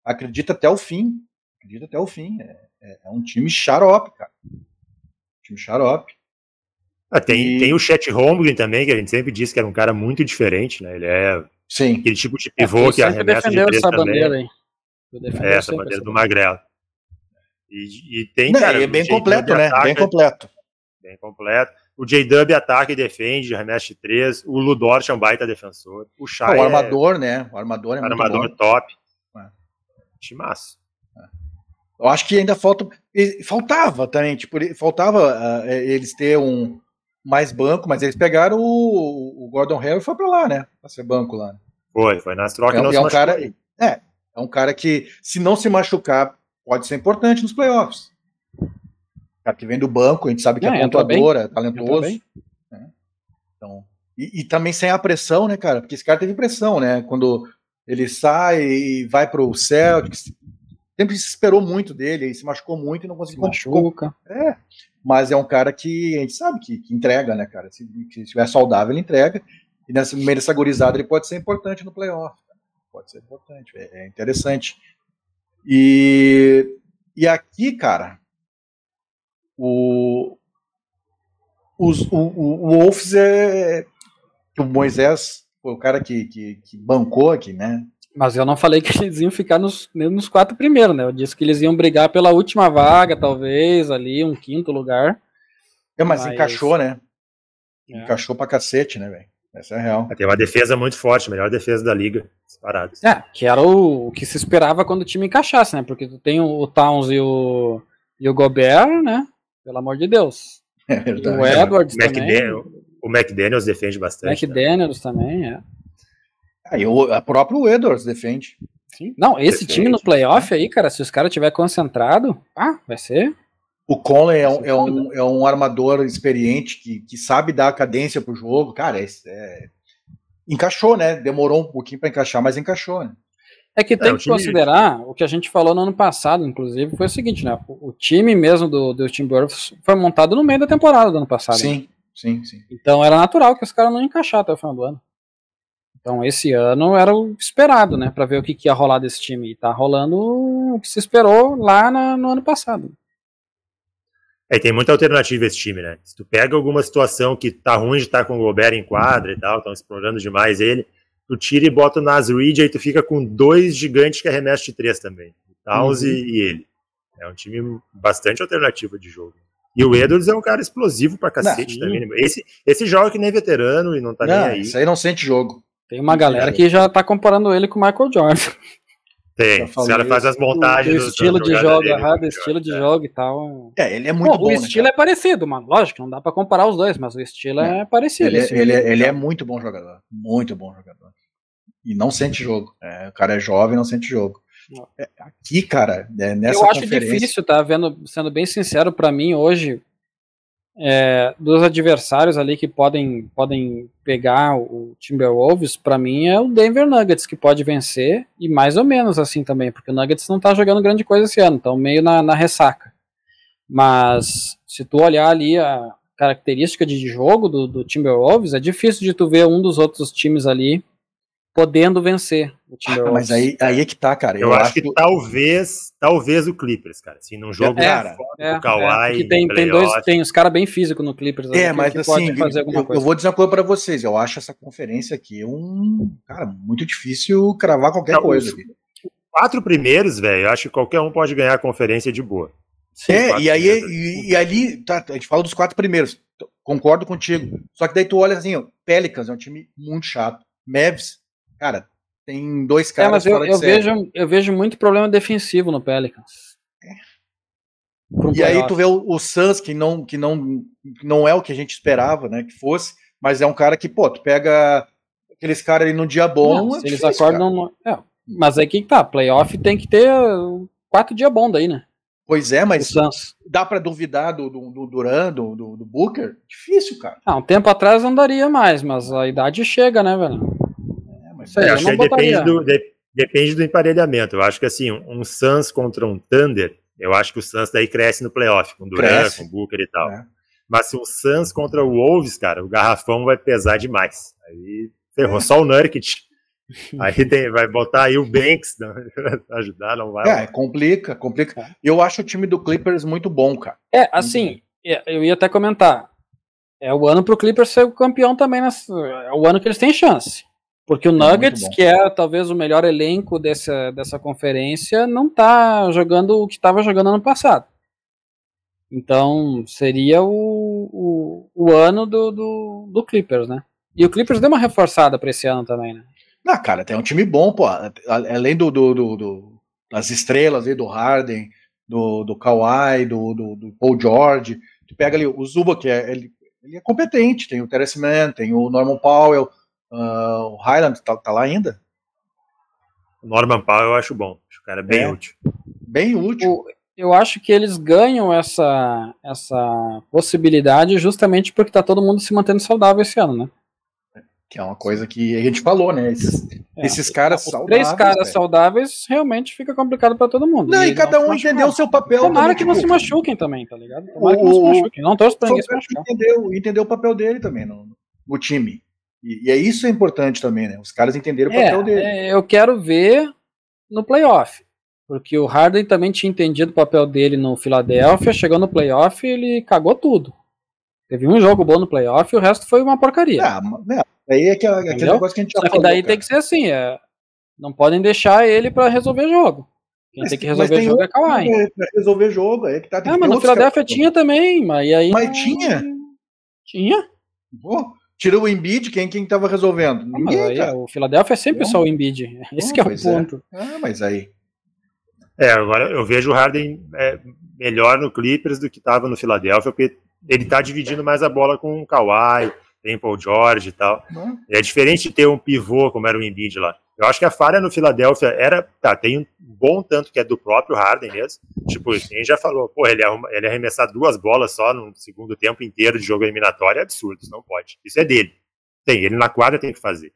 acredita até o fim. Acredita até o fim. É, é, é um time xarope, cara. Um time xarope. Ah, tem, e... tem o Chet Holmgren também, que a gente sempre disse que era um cara muito diferente, né? Ele é Sim. aquele tipo de pivô é, que arremessa de três essa também. Bandeira, hein? É, essa bandeira do Magrelo. E, e tem, Não, cara, é bem completo, né? Ataca, bem completo. Bem completo. O J-Dub ataca e defende, arremete 3. O Ludort é um baita defensor. O Shai O armador, é... né? O armador é muito armador bom. top. É. Timaço. É. Eu acho que ainda falta. Faltava também, tipo, faltava uh, eles ter um mais banco, mas eles pegaram o, o Gordon Hayward e foi pra lá, né? Pra ser banco lá. Foi, foi nas trocas. É, é um cara, é, é um cara que, se não se machucar, pode ser importante nos playoffs cara que vem do banco, a gente sabe que é, é pontuador, é talentoso. Né? Então, e, e, também sem a pressão, né, cara? Porque esse cara teve pressão, né? Quando ele sai e vai pro Celtics, sempre se esperou muito dele, ele se machucou muito e não conseguiu. Se machuca. É, mas é um cara que a gente sabe que, que entrega, né, cara? Se, se estiver saudável, ele entrega. E nessa, meio dessa gorizada ele pode ser importante no playoff. Pode ser importante, é, é interessante. E, e aqui, cara, o, os, o, o, Wolves é. O Moisés foi o cara que, que, que, bancou aqui, né? Mas eu não falei que eles iam ficar nos, nos quatro primeiros, né? Eu disse que eles iam brigar pela última vaga, talvez, ali, um quinto lugar. É, mas, mas... encaixou, né? É. Encaixou pra cacete, né, velho? Essa é real. Tem uma defesa muito forte, melhor defesa da liga, disparado. É, que era o, o, que se esperava quando o time encaixasse, né? Porque tu tem o, o Towns e o, e o Gobert, né? Pelo amor de Deus. É verdade. o Edwards o também. o O McDaniels defende bastante. McDaniels né? também, é. Aí ah, o próprio Edwards defende. Sim. Não, esse defende. time no playoff aí, cara, se os caras tiver concentrado, ah, vai ser. O Conley é um, é um, é um armador experiente que, que sabe dar cadência pro jogo. Cara, é, é... encaixou, né? Demorou um pouquinho para encaixar, mas encaixou, né? É que tem é, que time... considerar o que a gente falou no ano passado, inclusive, foi o seguinte, né? O, o time mesmo do, do Timberwolves foi montado no meio da temporada do ano passado. Sim, né? sim, sim. Então era natural que os caras não encaixassem até o final do ano. Então esse ano era o esperado, né? Para ver o que, que, ia rolar desse time. E tá rolando o que se esperou lá na, no ano passado. É, tem muita alternativa esse time, né? Se tu pega alguma situação que tá ruim de estar tá com o Gobert em quadra e tal, estão explorando demais ele, tu tira e bota o Nas Reed, aí tu fica com dois gigantes que arremessam de três também. O Towns uhum. e, e, ele. É um time bastante alternativo de jogo. E o Edwards é um cara explosivo pra cacete não, também. Né? Esse, esse joga que nem veterano e não tá não, nem aí. Isso aí não sente jogo. Tem uma galera que já tá comparando ele com o Michael Jordan. Tem, o cara faz as montagens. O estilo de jogo, errado, estilo de é. jogo e tal. É, ele é muito bom. bom o né, estilo né, é parecido, mano. Lógico, não dá pra comparar os dois, mas o estilo é, é parecido. Ele, ele, é, ele é muito bom jogador. Muito bom jogador e não sente jogo. É, o cara é jovem não sente jogo. É, aqui, cara, é, nessa Eu acho difícil, tá? Vendo, sendo bem sincero, para mim hoje, é, dos adversários ali que podem, podem pegar o Timberwolves, para mim é o Denver Nuggets que pode vencer, e mais ou menos assim também, porque o Nuggets não tá jogando grande coisa esse ano, então meio na, na ressaca. Mas se tu olhar ali a característica de jogo do, do Timberwolves, é difícil de tu ver um dos outros times ali podendo vencer o Timberwolves. Ah, mas aí, aí é que tá, cara. Eu, eu acho, que, que, talvez, talvez o Clippers, cara. Assim, num jogo é, cara, é, o Kawhi, é, tem, tem dois, tem os caras bem físicos no Clippers. É, mas que assim, eu, eu, vou dizer uma coisa para vocês. Eu acho essa conferência aqui um, cara, muito difícil cravar qualquer Não, coisa. Os, quatro primeiros, velho, eu acho que qualquer um pode ganhar a conferência de boa. Sim, é, e aí, e, e, ali, tá, a gente fala dos quatro primeiros. Concordo contigo. Só que daí tu olha assim, ó, Pelicans é um time muito chato. Mavs Cara, tem dois caras. É, mas eu, eu vejo, eu vejo muito problema defensivo no Pelicans. É. E aí tu vê o, o Suns, que não, que não, não é o que a gente esperava, né? Que fosse, mas é um cara que, pô, tu pega aqueles caras ali no dia bom. Não, é se eles acordam. No... É, mas aí que tá, playoff tem que ter quatro dias bons daí, né? Pois é, mas dá para duvidar do, do, do Duran, do, do, do, Booker? Difícil, cara. Ah, um tempo atrás não daria mais, mas a idade chega, né, velho? Isso aí, é, acho que depende do, de, depende do emparelhamento. Eu acho que assim, um Suns contra um Thunder, eu acho que o Suns daí cresce no playoff, com Durant, com Booker e tal. É. Mas se o Suns contra o Wolves, cara, o garrafão vai pesar demais. Aí ferrou. É. Só o Nurkic. (laughs) Aí tem, vai botar aí o Banks pra (laughs) ajudar, não vai. É, complica, complica. É. Eu acho o time do Clippers muito bom, cara. É, assim, é, eu ia até comentar. É o ano pro Clippers ser o campeão também. Nessa, é o ano que eles têm chance. Porque o é Nuggets, que é talvez o melhor elenco dessa, dessa conferência, não está jogando o que estava jogando ano passado. Então seria o, o, o ano do, do, do, Clippers, né? E o Clippers deu uma reforçada para esse ano também, né? Não, cara, tem um time bom, pô. Além do, do, do, do das estrelas aí, do Harden, do, do Kawhi, do, do, do, Paul George. Tu pega ali o Zuba, que é, ele, ele é competente, tem o Terence Mann, tem o Norman Powell, Uh, o Highland tá, tá, lá ainda? O Norman Powell eu acho bom. Acho que o cara é bem é, útil. Bem útil. eu acho que eles ganham essa, essa possibilidade justamente porque tá todo mundo se mantendo saudável esse ano, né? Que é uma coisa que a gente falou, né? Esses, é, esses caras os saudáveis. Três caras saudáveis realmente fica complicado para todo mundo. Não, e, e cada um entendeu o seu papel. Tomara também, que tipo, não se machuquem também, tá ligado? Tomara o, que não se machuquem. Não torço pra ninguém se machucar. Entendeu, entendeu o papel dele também no, no time. E, e é isso é importante também, né? Os caras entenderam o é, papel dele. É, eu quero ver no playoff. Porque o Harden também tinha entendido o papel dele no Philadelphia, chegou no playoff ele cagou tudo. Teve um jogo bom no playoff e o resto foi uma porcaria. É, aí é que, aquele negócio que a gente já Só falou. daí cara. tem que ser assim, é, não podem deixar ele para resolver jogo. Quem mas, tem que resolver tem jogo é Kawhi. Pra resolver jogo, aí que tá. Ah, mas no Philadelphia tinha também, mas aí. Mas tinha? Tinha? Pô, Tirou o Embiid, quem quem estava resolvendo? Ninguém, aí, o Philadelphia é sempre só o Embiid. Esse é o é. ponto. É. Ah, mas aí. É, agora eu vejo o Harden é, melhor no Clippers do que estava no Philadelphia, porque ele está dividindo mais a bola com o Kawhi, tem Paul George e tal. Não. É diferente de ter um pivô como era o Embiid lá. Eu acho que a falha no Philadelphia era, tá, tem um bom tanto que é do próprio Harden mesmo. Tipo, quem já falou, pô, ele, arruma, ele arremessar duas bolas só no segundo tempo inteiro de jogo eliminatório é absurdo, isso não pode. Isso é dele. Tem, ele na quadra tem que fazer.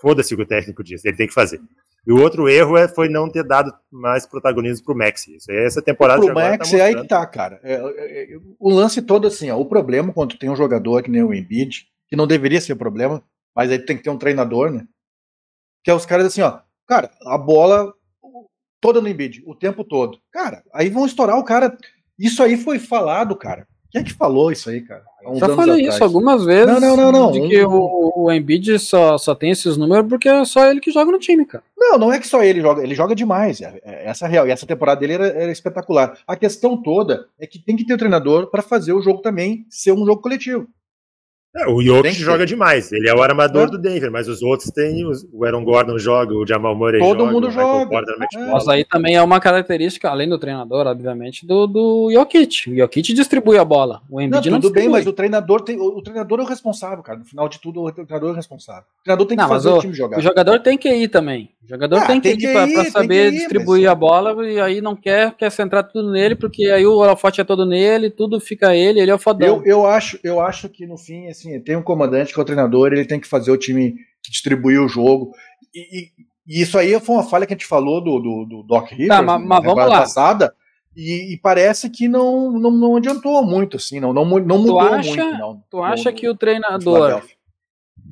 Foda-se o que o técnico diz, ele tem que fazer. E o outro erro é, foi não ter dado mais protagonismo pro Maxi. Isso aí, essa temporada Pro de agora Max, tá é aí que tá, cara. É, é, é, o lance todo assim, ó, o problema quando tem um jogador que nem o Embiid, que não deveria ser problema, mas aí tem que ter um treinador, né? Que é os caras assim, ó, cara, a bola toda no Embiid, o tempo todo. Cara, aí vão estourar o cara. Isso aí foi falado, cara. Quem é que falou isso aí, cara? Já falei atrás. isso algumas vezes. Não, não, não, não. De Um- que o, o Embiid só, só tem esses números porque é só ele que joga no time, cara. Não, não é que só ele joga, ele joga demais. é- é- essa é real. E essa temporada dele era, era espetacular. A questão toda é que tem que ter o treinador para fazer o jogo também ser um jogo coletivo. É, o Jokic joga demais. Ele é o armador É. do Denver, mas os outros têm. os- O Aaron Gordon joga, o Jamal Murray Todo joga, mundo o Michael joga. Porter É. Mas aí também é uma característica, além do treinador, obviamente, do, do Jokic. O Jokic distribui a bola. O Não, Embiid não, tudo bem, distribui. mas o treinador tem. O, o treinador é o responsável, cara. No final de tudo, o treinador é o responsável. O treinador tem que Não, fazer o, o- time jogar. O jogador tem que ir também. O jogador Ah, tem que tem que ir tem saber ir, distribuir mas- a bola e aí não quer, quer centrar tudo nele, porque aí o holofote é todo nele, tudo fica ele, ele é o fodão. Eu, eu, acho, eu acho que no fim, assim, tem um comandante que é o treinador, ele tem que fazer o time distribuir o jogo. E, e- e isso aí foi uma falha que a gente falou do, do, do Doc Rivers Tá, mas- na mas vamos lá. passada. E, e parece que não, não, não adiantou muito, assim, não, não, não mudou acha- muito, não. Tu acha no- que o treinador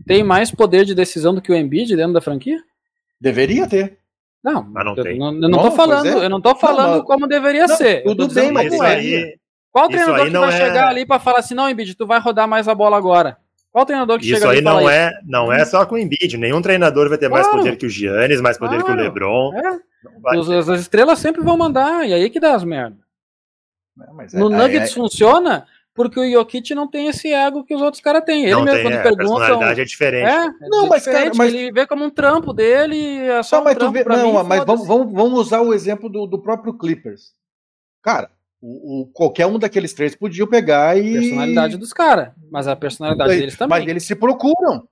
tem mais poder de decisão do que o Embiid dentro da franquia? Deveria ter. Não, Mas não eu, tem. não, eu não Não, tô falando, é. eu não tô falando mas- como deveria Não, ser. Tudo bem, mas isso é. aí, Qual isso treinador aí que não vai é- chegar ali pra falar assim, não, Embiid, tu vai rodar mais a bola agora? Qual treinador que isso chega ali aí fala não isso? é, não é só com o Embiid. Nenhum treinador vai ter mais Claro. poder que o Giannis, mais poder que o Claro. LeBron. É, Não os- as estrelas sempre vão mandar, e aí que dá as merda. mas é- No é- Nuggets é- funciona porque o Jokic não tem esse ego que os outros caras têm. Ele não mesmo, tem, quando é, a perguntam. personalidade é diferente. É, Não, é mas, cara, mas- ele vê como um trampo dele, e é só Não, um mas tu trampo vê, pra não, mim, mas vamos, vamos, vamos usar o exemplo do, do próprio Clippers. Cara, o, o- qualquer um daqueles três podia pegar e. Personalidade dos caras, mas a personalidade deles também. Mas eles se procuram.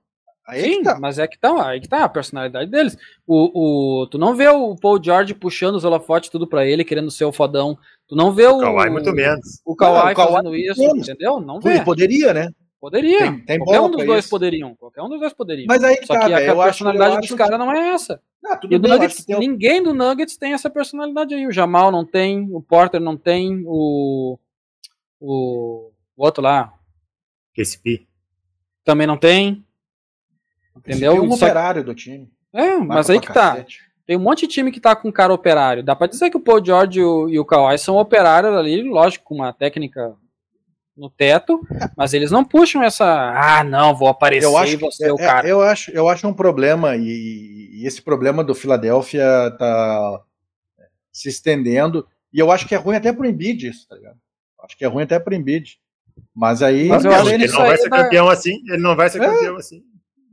Aí é Sim, que tá. mas é que tá, aí que tá a personalidade deles. O, o, tu não vê o Paul George puxando os holofotes tudo pra ele, querendo ser o fodão. Tu não vê o. O Kawhi muito menos. O Kawhi, Não, o Kawhi fazendo isso, menos. entendeu? Não Ele vê. poderia, né? Poderia. Tem- tem qualquer um dos dois isso. poderiam. Qualquer um dos dois poderiam. Mas aí que Só tá, que a, acho- personalidade eu dos acho caras não é essa. Ah, tudo E o bem, acho Nuggets, que tem ninguém do Nuggets tem essa personalidade aí. O Jamal não tem, o Porter não tem, o. O, o outro lá KCP. também não tem. Entendeu? Tem um Só- operário do time. É, mas aí que tá. cacete. Tem um monte de time que tá com cara operário. Dá pra dizer que o Paul George e o, e o Kawhi são operários ali, lógico, com uma técnica no teto, mas eles não puxam essa. Ah, não, vou aparecer Eu acho, e vou ser o é- cara. eu, acho, eu acho um problema, e, e esse problema do Philadelphia tá se estendendo, e eu acho que é ruim até pro Embiid isso, tá ligado? Acho que é ruim até pro Embiid. Mas aí. Mas eu Não, acho que ele não vai ser dá- campeão assim. Ele não vai ser É. campeão assim.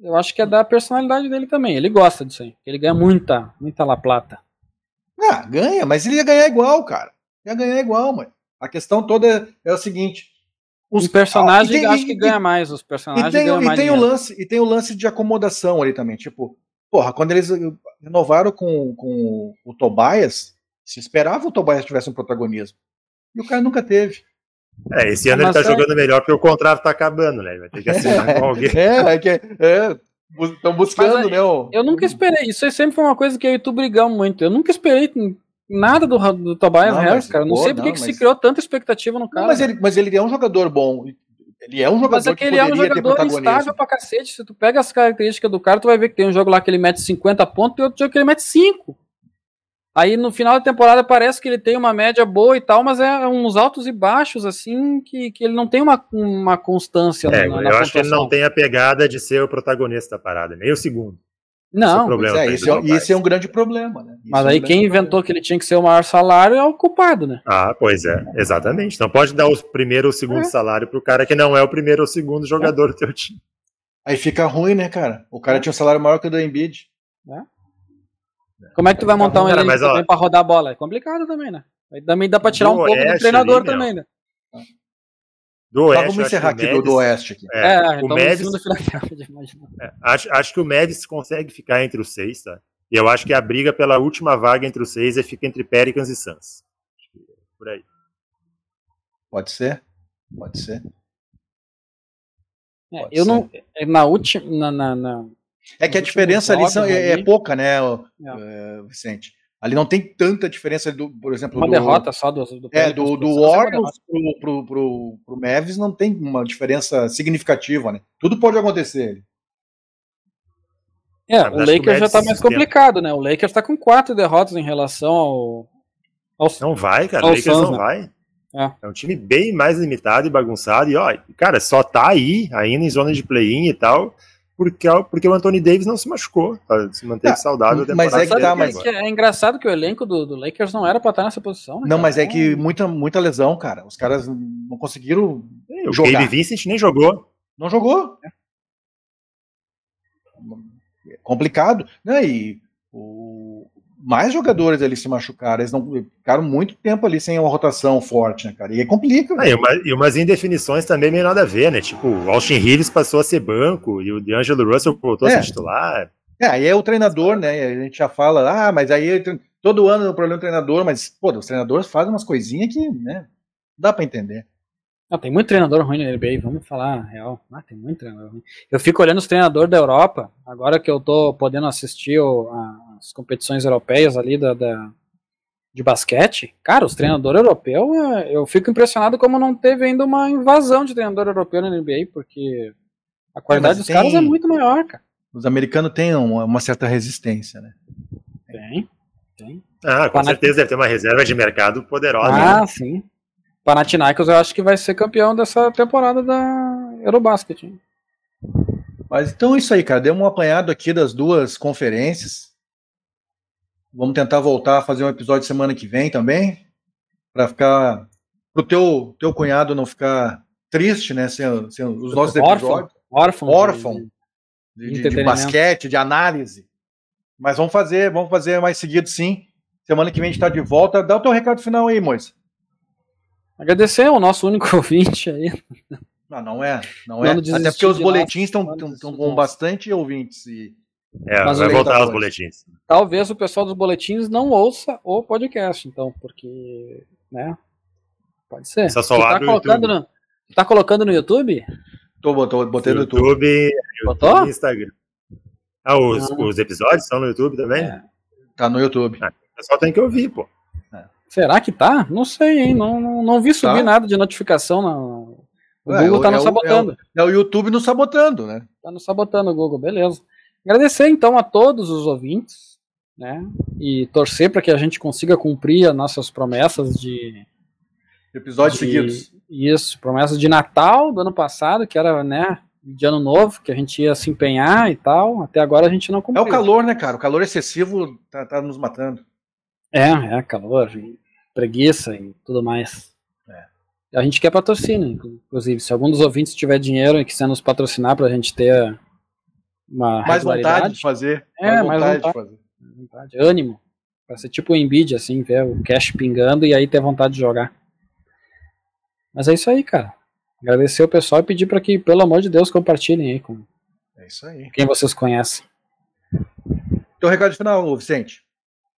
Eu acho que é da personalidade dele também. Ele gosta disso aí. Ele ganha muita, muita La Plata. Ah, ganha, mas ele ia ganhar igual, cara. Ia ganhar igual, mano. A questão toda é, é o seguinte. Os personagens Ah, e tem- acho e- que e- ganha mais. Os E personagens tem, ganham e mais. tem o lance, e tem o lance de acomodação ali também. Tipo, porra, quando eles renovaram com, com o Tobias, se esperava o Tobias tivesse um protagonismo. E o cara nunca teve. É, esse ano ele tá é- jogando melhor porque o contrato tá acabando, né? Ele vai ter que assinar com (laughs) alguém. É, é que estão buscando, Mas né? O, Eu nunca esperei. Isso aí sempre foi uma coisa que eu e tu brigamos muito. Eu nunca esperei nada do, do Tobias Não, Harris, cara. Não pô, sei por que não, que mas- se criou tanta expectativa no cara. Não, mas, ele, mas ele é um jogador bom. Ele é um jogador Mas é que que ele é um jogador instável pra cacete. Se tu pega as características do cara, tu vai ver que tem um jogo lá que ele mete 50 pontos e outro jogo que ele mete 5. Aí no final da temporada parece que ele tem uma média boa e tal, mas é uns altos e baixos, assim, que, que ele não tem uma, uma constância É, na, na eu acho que ele não tem a pegada de ser o protagonista da parada, nem o segundo. Esse é Não, problema é, isso, é, isso é um grande problema, né? Mas é um aí quem problema. inventou que ele tinha que ser o maior salário é o culpado, né? Ah, pois é, exatamente. Não pode dar o primeiro ou o segundo É. salário pro cara que não é o primeiro ou o segundo jogador do teu time. Aí fica ruim, né, cara? O cara tinha um salário maior que o do Embiid. Como é que tu vai montar um elenco ó, também pra rodar a bola? É complicado também, né? Aí também dá pra tirar do um pouco do treinador também, né? Do Oeste, vamos encerrar aqui do, do Mavis- Oeste. Aqui. É, É, o então do imaginar. é, acho, acho que o Mavis consegue ficar entre os seis, tá? E eu acho que a briga pela última vaga entre os seis é fica entre Pelicans e Suns. Acho que é Por aí. Pode ser? Pode ser. É, Pode eu ser. não. é, Na última. Na, na, na- É que a diferença ali são- é, é ali- pouca, né, É. é, Vicente? Ali não tem tanta diferença, do, por exemplo, uma do, derrota só do. do É, do, pro do é Orioles pro, pro, pro, pro Mavis não tem uma diferença significativa, né? Tudo pode acontecer. É, Ah, mas o Lakers já tá mais complicado, né? O Lakers tá com quatro derrotas em relação ao. ao Não vai, cara. O Lakers Suns, não né? vai. É. É um time bem mais limitado e bagunçado. E, ó, cara, só tá aí, ainda em zona de play-in e tal, porque, porque o Anthony Davis não se machucou. tá? Se manteve Ah, saudável. mas é que tá, mas- agora. é engraçado que o elenco do, do Lakers não era pra estar nessa posição. né, Não, cara? mas é que muita, muita lesão, cara. Os caras não conseguiram. O jogar. Gabe Vincent nem jogou. Não jogou. É complicado. Né? E o- mais jogadores ali se machucaram. Eles não ficaram muito tempo ali sem uma rotação forte, né, cara? E aí complica. Ah, e, uma- e umas indefinições também meio nada a ver, né? Tipo, o Austin Reeves passou a ser banco e o D'Angelo Russell voltou a É. ser titular. É, aí é o treinador, né? A gente já fala, ah, mas aí todo ano é o problema do treinador, mas, pô, os treinadores fazem umas coisinhas que, né? Dá pra entender. Não, tem muito treinador ruim na NBA, vamos falar a real. Ah, tem muito treinador ruim. Eu fico olhando os treinadores da Europa, agora que eu tô podendo assistir o- a- as competições europeias ali da, da- de basquete. Cara, os treinadores europeus, é, eu fico impressionado como não teve ainda uma invasão de treinador europeu na NBA, porque a qualidade mas dos tem- caras é muito maior, cara. Os americanos têm uma, uma certa resistência, né? Tem, tem. Ah, com Panath- certeza deve ter uma reserva de mercado poderosa. Ah, né? sim. Panathinaikos eu acho que vai ser campeão dessa temporada da Eurobasket. hein? Mas então é isso aí, cara. Deu um apanhado aqui das duas conferências. Vamos tentar voltar a fazer um episódio semana que vem também, Pra ficar pro teu teu cunhado não ficar triste, né? Sem, sem os nossos episódios, Órfão. órfão de- de, de- de basquete, de análise. Mas vamos fazer, vamos fazer mais seguido, sim. Semana que vem a gente está de volta. Dá o teu recado final aí, Moisa. Agradecer ao nosso único (laughs) ouvinte aí. Não, não é, não Não é. Até porque os boletins estão com bastante ouvintes e É, Mas vai voltar leitadores. os boletins. Talvez o pessoal dos boletins não ouça o podcast, então, porque, né? Pode ser. Só tá colocando YouTube. no, tá colocando no YouTube? tô, botou, botei no YouTube. YouTube, Botou? E Instagram. Ah, os, Ah. os episódios estão no YouTube também? É. Tá no YouTube. O pessoal tem que ouvir, pô. Será que tá? Não sei, hein? Não, não, não vi subir Tá. nada de notificação. Na... O É, Google é tá nos é o- sabotando. É o YouTube nos sabotando, né? Tá nos sabotando o Google, beleza. Agradecer então a todos os ouvintes, né? E torcer para que a gente consiga cumprir as nossas promessas de, Episódios de- seguidos. Isso, promessas de Natal do ano passado, que era, né, de ano novo, que a gente ia se empenhar e tal. Até agora a gente não É cumpriu. o calor, né, cara? O calor excessivo tá, tá nos matando. É, é calor, preguiça e tudo mais. É. A gente quer patrocínio, inclusive. Se algum dos ouvintes tiver dinheiro e quiser nos patrocinar pra gente ter uma Mais vontade de fazer. É, mais vontade de vontade. fazer. vontade, ânimo. Pra ser tipo o Embiid, assim, ver o cash pingando e aí ter vontade de jogar. Mas é isso aí, cara. Agradecer o pessoal e pedir pra que, pelo amor de Deus, compartilhem aí com É isso aí. quem vocês conhecem. Teu recado final, Vicente.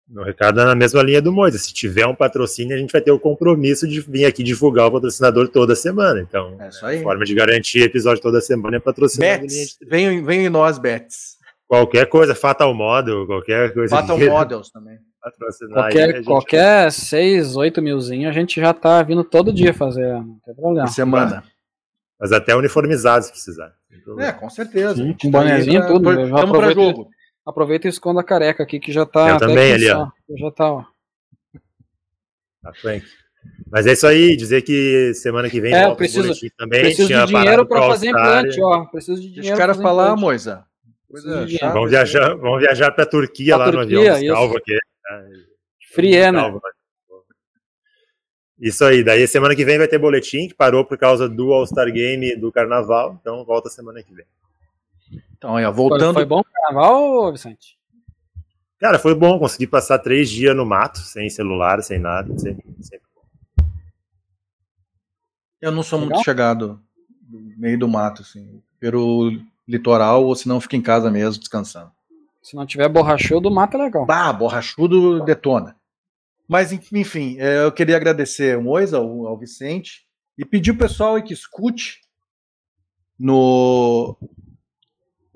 Meu recado é na mesma linha do Moisa. Se tiver um patrocínio, a gente vai ter o compromisso de vir aqui divulgar o patrocinador toda semana. Então, É isso aí. a forma de garantir episódio toda semana é Bets. de- Vem, vem em nós, Bets. qualquer coisa, Fatal Model, qualquer coisa Battle que Models também. patrocinar. aí, Qualquer, gente- qualquer 6, 8 milzinho a gente já tá vindo todo dia fazer, não tem problema. Semana. Mas até uniformizado se precisar. É, com certeza. Sim, com tá bonezinho pra- tudo, pra aproveito- jogo. Aproveita e esconda a careca aqui que já tá. Eu também, ali, ó. Já tá, ó. Tá, Frank. Mas é isso aí, dizer que semana que vem É, preciso- também. Preciso tinha de dinheiro pro fazer All-Star. implante, ó. Preciso de dinheiro. os caras falar. Moisa. Coisa. Vamos viajar, vamos viajar pra Turquia Pra lá no Turquia, avião. isso. Calvo aqui. Friena. Calvo. Isso aí, daí semana que vem vai ter boletim, que parou por causa do All-Star Game do Carnaval, então volta semana que vem. Então, aí, ó, voltando. foi bom o carnaval, Vicente? Cara, foi bom, consegui passar três dias no mato, sem celular, sem nada, sempre, sempre Eu não sou Legal? muito chegado no meio do mato, assim. Pelo litoral, ou se não, fica em casa mesmo, descansando. Se não tiver borrachudo, mato é legal. Ah, borrachudo detona. Mas, enfim, é, eu queria agradecer o Moisa, ao, ao Vicente, e pedir o pessoal que escute no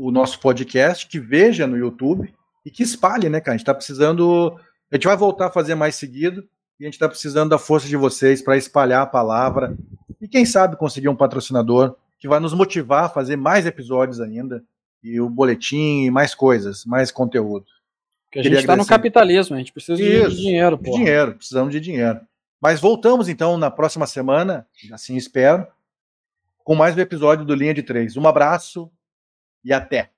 o nosso podcast, que veja no YouTube e que espalhe, né, cara? A gente tá precisando. A gente vai voltar a fazer mais seguido e a gente tá precisando da força de vocês para espalhar a palavra e, quem sabe, conseguir um patrocinador que vai nos motivar a fazer mais episódios ainda e o boletim e mais coisas, mais conteúdo. Porque a gente está no capitalismo, a gente precisa Isso, de dinheiro. De dinheiro, precisamos de dinheiro. Mas voltamos então na próxima semana, assim espero, com mais um episódio do Linha de Três. Um abraço e até!